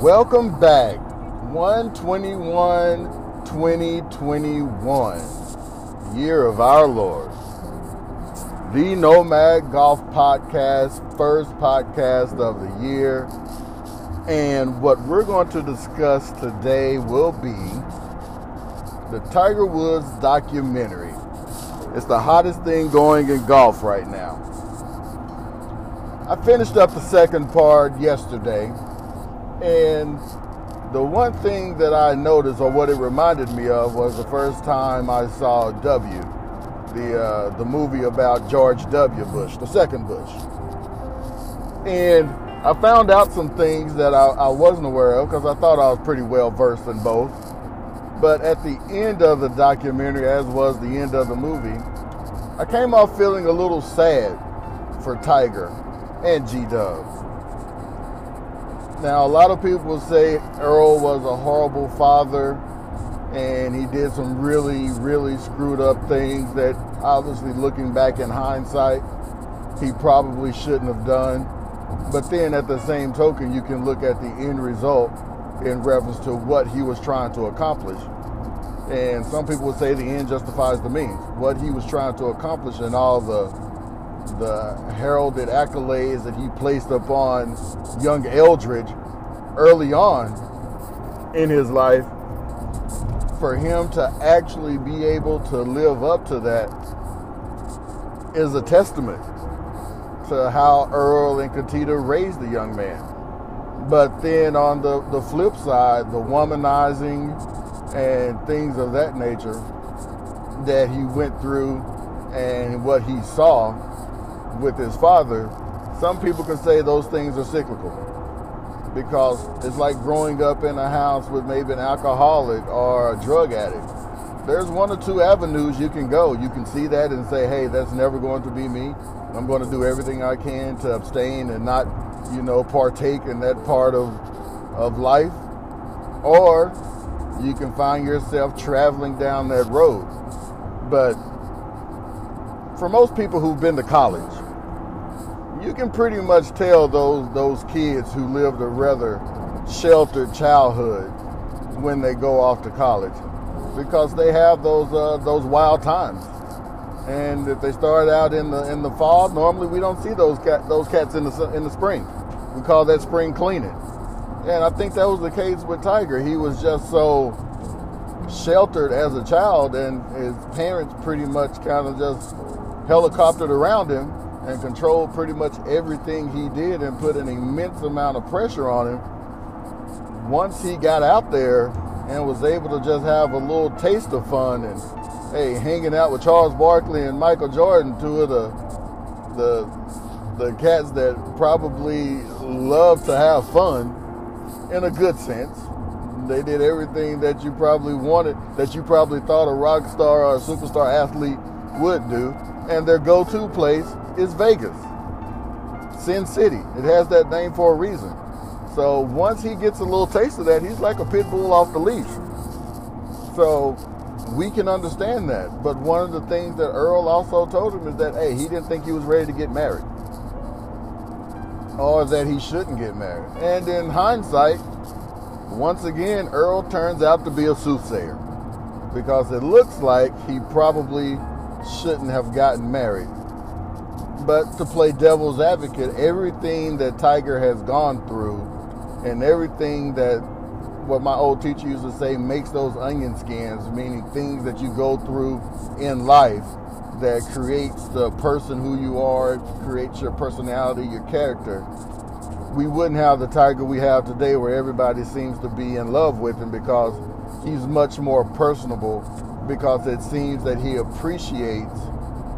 Welcome back. 121 2021, year of our Lord. The Nomad Golf Podcast, first podcast of the year. And what we're going to discuss today will be the Tiger Woods documentary. It's the hottest thing going in golf right now. I finished up the second part yesterday, and the one thing that I noticed, or what it reminded me of, was the first time I saw W, the uh, the movie about George W. Bush, the second Bush, and I found out some things that I, I wasn't aware of because I thought I was pretty well versed in both. But at the end of the documentary, as was the end of the movie, I came off feeling a little sad for Tiger and G Dub. Now, a lot of people say Earl was a horrible father and he did some really, really screwed up things that, obviously, looking back in hindsight, he probably shouldn't have done. But then at the same token, you can look at the end result in reference to what he was trying to accomplish. And some people would say the end justifies the means. What he was trying to accomplish and all the the heralded accolades that he placed upon young Eldridge early on in his life, for him to actually be able to live up to that is a testament to how Earl and Katita raised the young man. But then on the, the flip side, the womanizing and things of that nature that he went through and what he saw with his father, some people can say those things are cyclical because it's like growing up in a house with maybe an alcoholic or a drug addict. There's one or two avenues you can go. You can see that and say, hey, that's never going to be me. I'm going to do everything I can to abstain and not, you know, partake in that part of, of life. Or you can find yourself traveling down that road. But for most people who've been to college, you can pretty much tell those those kids who lived a rather sheltered childhood when they go off to college because they have those uh, those wild times. And if they start out in the in the fall, normally we don't see those cat those cats in the in the spring. We call that spring cleaning. And I think that was the case with Tiger. He was just so sheltered as a child, and his parents pretty much kind of just helicoptered around him and controlled pretty much everything he did and put an immense amount of pressure on him. Once he got out there and was able to just have a little taste of fun and hey, hanging out with Charles Barkley and Michael Jordan, two of the the the cats that probably love to have fun in a good sense. They did everything that you probably wanted, that you probably thought a rock star or a superstar athlete would do. And their go-to place is Vegas, Sin City. It has that name for a reason. So once he gets a little taste of that, he's like a pit bull off the leash. So we can understand that. But one of the things that Earl also told him is that, hey, he didn't think he was ready to get married. Or that he shouldn't get married. And in hindsight, once again, Earl turns out to be a soothsayer. Because it looks like he probably shouldn't have gotten married but to play devil's advocate, everything that Tiger has gone through and everything that what my old teacher used to say makes those onion skins, meaning things that you go through in life that creates the person who you are, creates your personality, your character. We wouldn't have the Tiger we have today where everybody seems to be in love with him because he's much more personable because it seems that he appreciates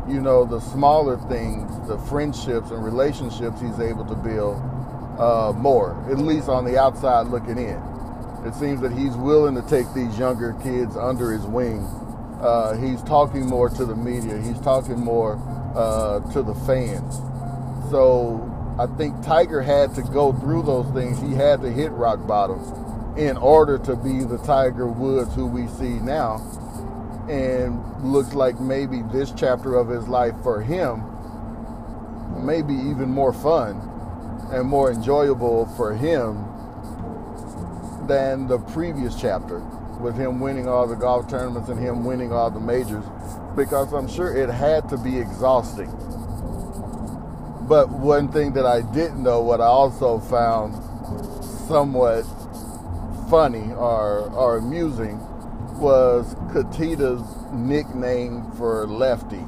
you know, the smaller things, the friendships and relationships he's able to build uh, more, at least on the outside looking in. It seems that he's willing to take these younger kids under his wing. Uh, he's talking more to the media. He's talking more uh, to the fans. So I think Tiger had to go through those things. He had to hit rock bottom in order to be the Tiger Woods who we see now and looks like maybe this chapter of his life for him may be even more fun and more enjoyable for him than the previous chapter with him winning all the golf tournaments and him winning all the majors because I'm sure it had to be exhausting. But one thing that I didn't know, what I also found somewhat funny or, or amusing, was Katita's nickname for Lefty.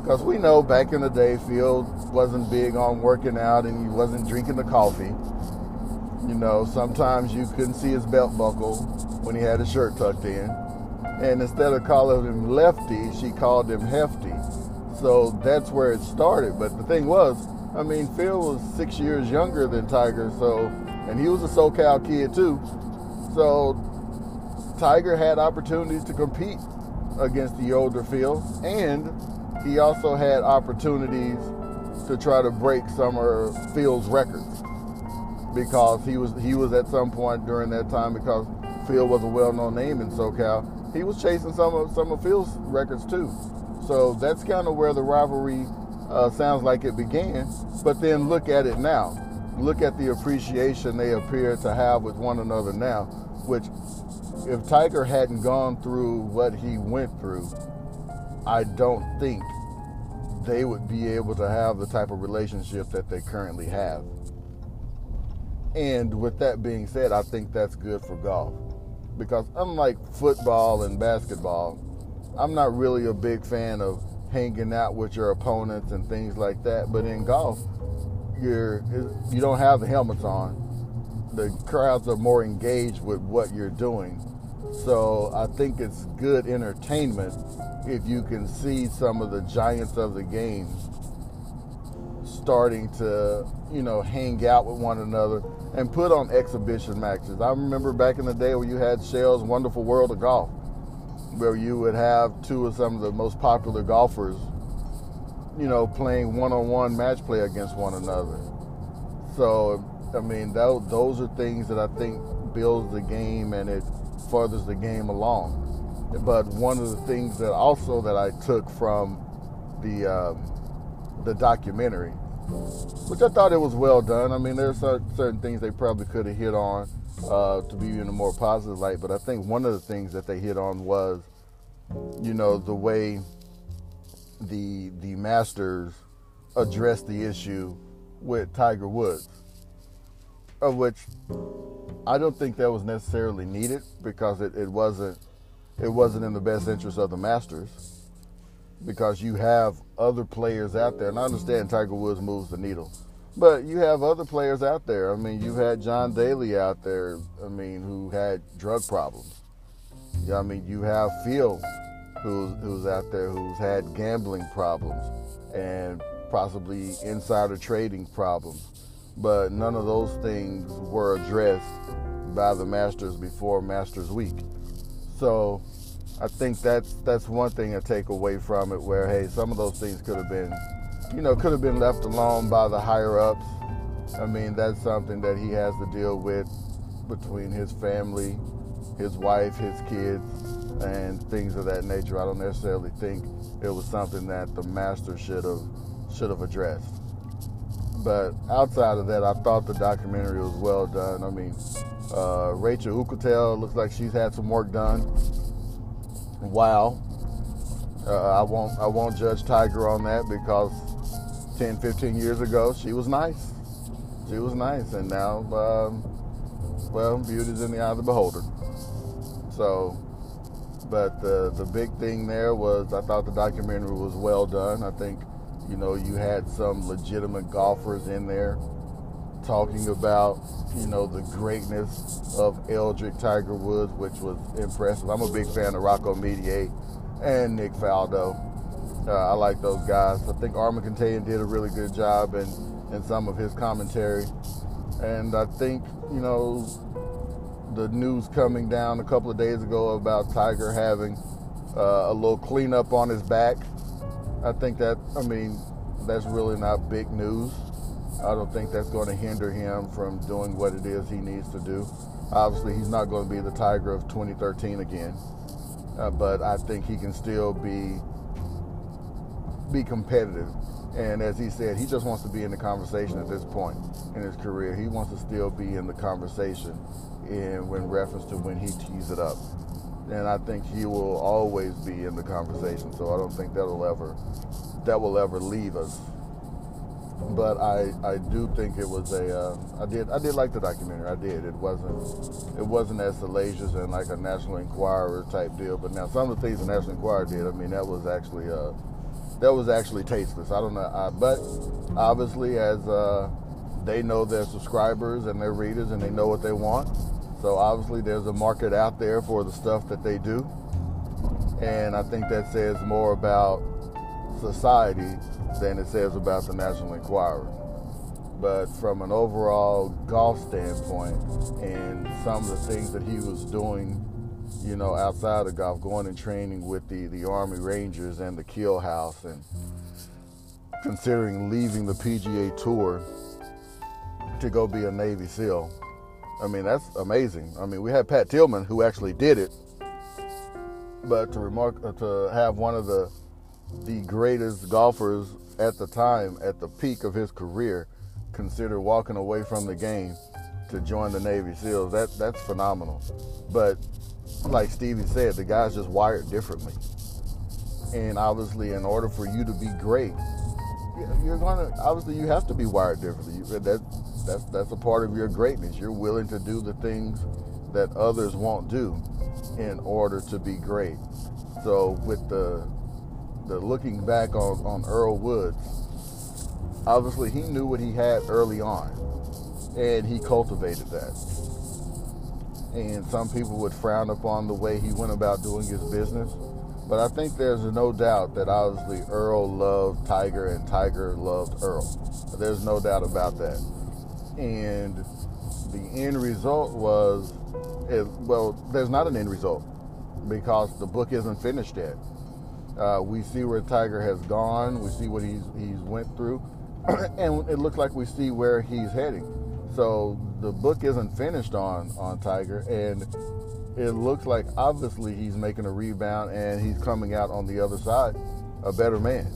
Because we know back in the day, Phil wasn't big on working out and he wasn't drinking the coffee. You know, sometimes you couldn't see his belt buckle when he had his shirt tucked in. And instead of calling him Lefty, she called him Hefty. So that's where it started. But the thing was, I mean, Phil was six years younger than Tiger, so and he was a SoCal kid too. So Tiger had opportunities to compete against the older Phil, and he also had opportunities to try to break some of Phil's records because he was he was at some point during that time because Phil was a well-known name in SoCal. He was chasing some of some of Phil's records too. So that's kind of where the rivalry uh, sounds like it began. But then look at it now. Look at the appreciation they appear to have with one another now. Which, if Tiger hadn't gone through what he went through, I don't think they would be able to have the type of relationship that they currently have. And with that being said, I think that's good for golf. Because unlike football and basketball, I'm not really a big fan of hanging out with your opponents and things like that. But in golf, you're you don't have the helmets on. The crowds are more engaged with what you're doing. So I think it's good entertainment if you can see some of the giants of the game starting to, you know, hang out with one another and put on exhibition matches. I remember back in the day where you had Shell's Wonderful World of Golf, where you would have two of some of the most popular golfers, you know, playing one-on-one match play against one another. So, I mean, that, those are things that I think builds the game and it furthers the game along. But one of the things that also that I took from the um, the documentary, which I thought it was well done. I mean, there's certain things they probably could have hit on uh, to be in a more positive light. But I think one of the things that they hit on was, you know, the way the the Masters addressed the issue with Tiger Woods, of which I don't think that was necessarily needed because it, it wasn't it wasn't in the best interest of the Masters because you have other players out there. And I understand Tiger Woods moves the needle, but you have other players out there. I mean, you had John Daly out there. I mean, who had drug problems. Yeah, I mean, you have Phil, who's who's out there who's had gambling problems and possibly insider trading problems. But none of those things were addressed by the Masters before Masters Week. So I think that's that's one thing I take away from it. Where hey, some of those things could have been, you know, could have been left alone by the higher ups. I mean, that's something that he has to deal with between his family, his wife, his kids, and things of that nature. I don't necessarily think it was something that the master should have should have addressed. But outside of that, I thought the documentary was well done. I mean, uh, Rachel Uchitel looks like she's had some work done. Wow. Uh, I won't I won't judge Tiger on that because 10, 15 years ago she was nice. She was nice, and now, um, well, beauty's in the eye of the beholder. So, but the the big thing there was I thought the documentary was well done. I think, you know, you had some legitimate golfers in there talking about, you know, the greatness of Eldrick Tiger Woods, which was impressive. I'm a big fan of Rocco Mediate and Nick Faldo. Uh, I like those guys. I think Armen did a really good job in, in some of his commentary. And I think, you know, the news coming down a couple of days ago about Tiger having uh, a little cleanup on his back. I think that, I mean, that's really not big news. I don't think that's going to hinder him from doing what it is he needs to do. Obviously, he's not going to be the Tiger of 2013 again, uh, but I think he can still be be competitive. And as he said, he just wants to be in the conversation at this point in his career. He wants to still be in the conversation in when reference to when he tees it up. And I think he will always be in the conversation. So I don't think that'll ever that will ever leave us. But I, I do think it was a uh, I did I did like the documentary I did it wasn't it wasn't as salacious and like a National Enquirer type deal but now some of the things the National Enquirer did I mean that was actually uh, that was actually tasteless I don't know I, but obviously as uh, they know their subscribers and their readers and they know what they want so obviously there's a market out there for the stuff that they do and I think that says more about society than it says about the National Enquirer. But from an overall golf standpoint and some of the things that he was doing, you know, outside of golf, going and training with the, the Army Rangers and the Kill House and considering leaving the PGA Tour to go be a Navy SEAL. I mean, that's amazing. I mean, we had Pat Tillman who actually did it, but to remark uh, to have one of the the greatest golfers at the time, at the peak of his career, consider walking away from the game to join the Navy SEALs. That that's phenomenal. But like Stevie said, the guy's just wired differently. And obviously, in order for you to be great, you're gonna obviously you have to be wired differently. That that's that's a part of your greatness. You're willing to do the things that others won't do in order to be great. So with the the looking back on, on Earl Woods, obviously he knew what he had early on, and he cultivated that. And some people would frown upon the way he went about doing his business, but I think there's no doubt that obviously Earl loved Tiger and Tiger loved Earl. There's no doubt about that. And the end result was, it, well, there's not an end result because the book isn't finished yet. Uh, we see where Tiger has gone. We see what he's he's went through, and it looks like we see where he's heading. So the book isn't finished on on Tiger, and it looks like obviously he's making a rebound and he's coming out on the other side a better man.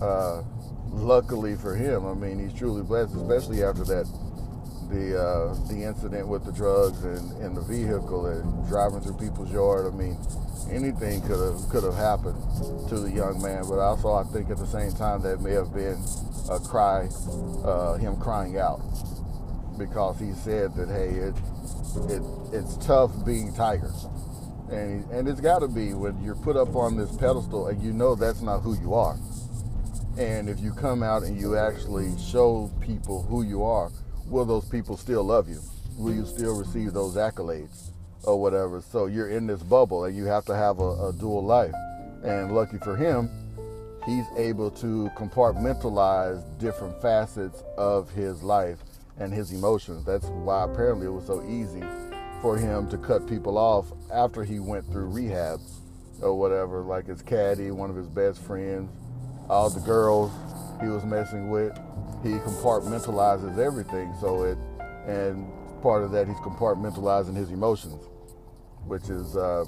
Uh, luckily for him, I mean he's truly blessed, especially after that the uh, the incident with the drugs and, and the vehicle and driving through people's yard. I mean, anything could have could have happened to the young man. But also, I think at the same time that may have been a cry, uh, him crying out, because he said that hey, it it it's tough being Tiger, and and it's got to be when you're put up on this pedestal and you know that's not who you are. And if you come out and you actually show people who you are, will those people still love you? Will you still receive those accolades or whatever? So you're in this bubble and you have to have a, a dual life. And lucky for him, he's able to compartmentalize different facets of his life and his emotions. That's why apparently it was so easy for him to cut people off after he went through rehab or whatever, like his caddy, one of his best friends, all the girls he was messing with he compartmentalizes everything. So it, and part of that, he's compartmentalizing his emotions, which is, uh,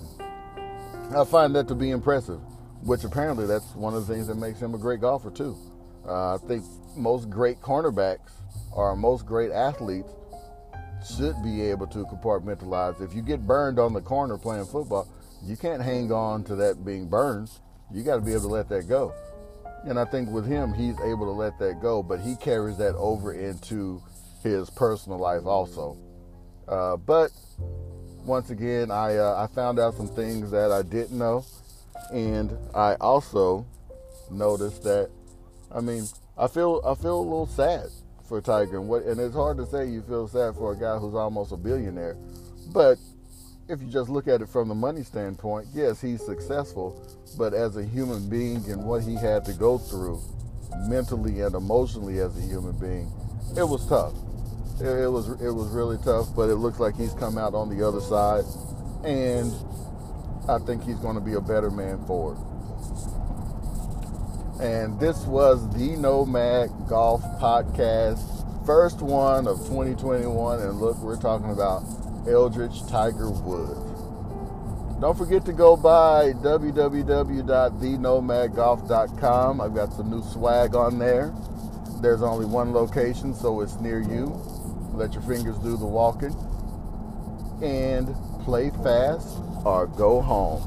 I find that to be impressive. Which apparently that's one of the things that makes him a great golfer too. Uh, I think most great cornerbacks or most great athletes should be able to compartmentalize. If you get burned on the corner playing football, you can't hang on to that being burned. You got to be able to let that go. And I think with him, he's able to let that go, but he carries that over into his personal life also. Uh, but once again, I uh, I found out some things that I didn't know, and I also noticed that. I mean, I feel I feel a little sad for Tiger, and what and it's hard to say you feel sad for a guy who's almost a billionaire, but if you just look at it from the money standpoint, yes, he's successful, but as a human being and what he had to go through mentally and emotionally as a human being, it was tough. It, it was it was really tough, but it looks like he's come out on the other side, and I think he's going to be a better man for it. And this was the Nomad Golf Podcast, first one of 2021. And look, we're talking about Eldridge Tiger Woods. Don't forget to go by www.thenomadgolf.com. I've got some new swag on there. There's only one location, so it's near you. Let your fingers do the walking. And play fast or go home.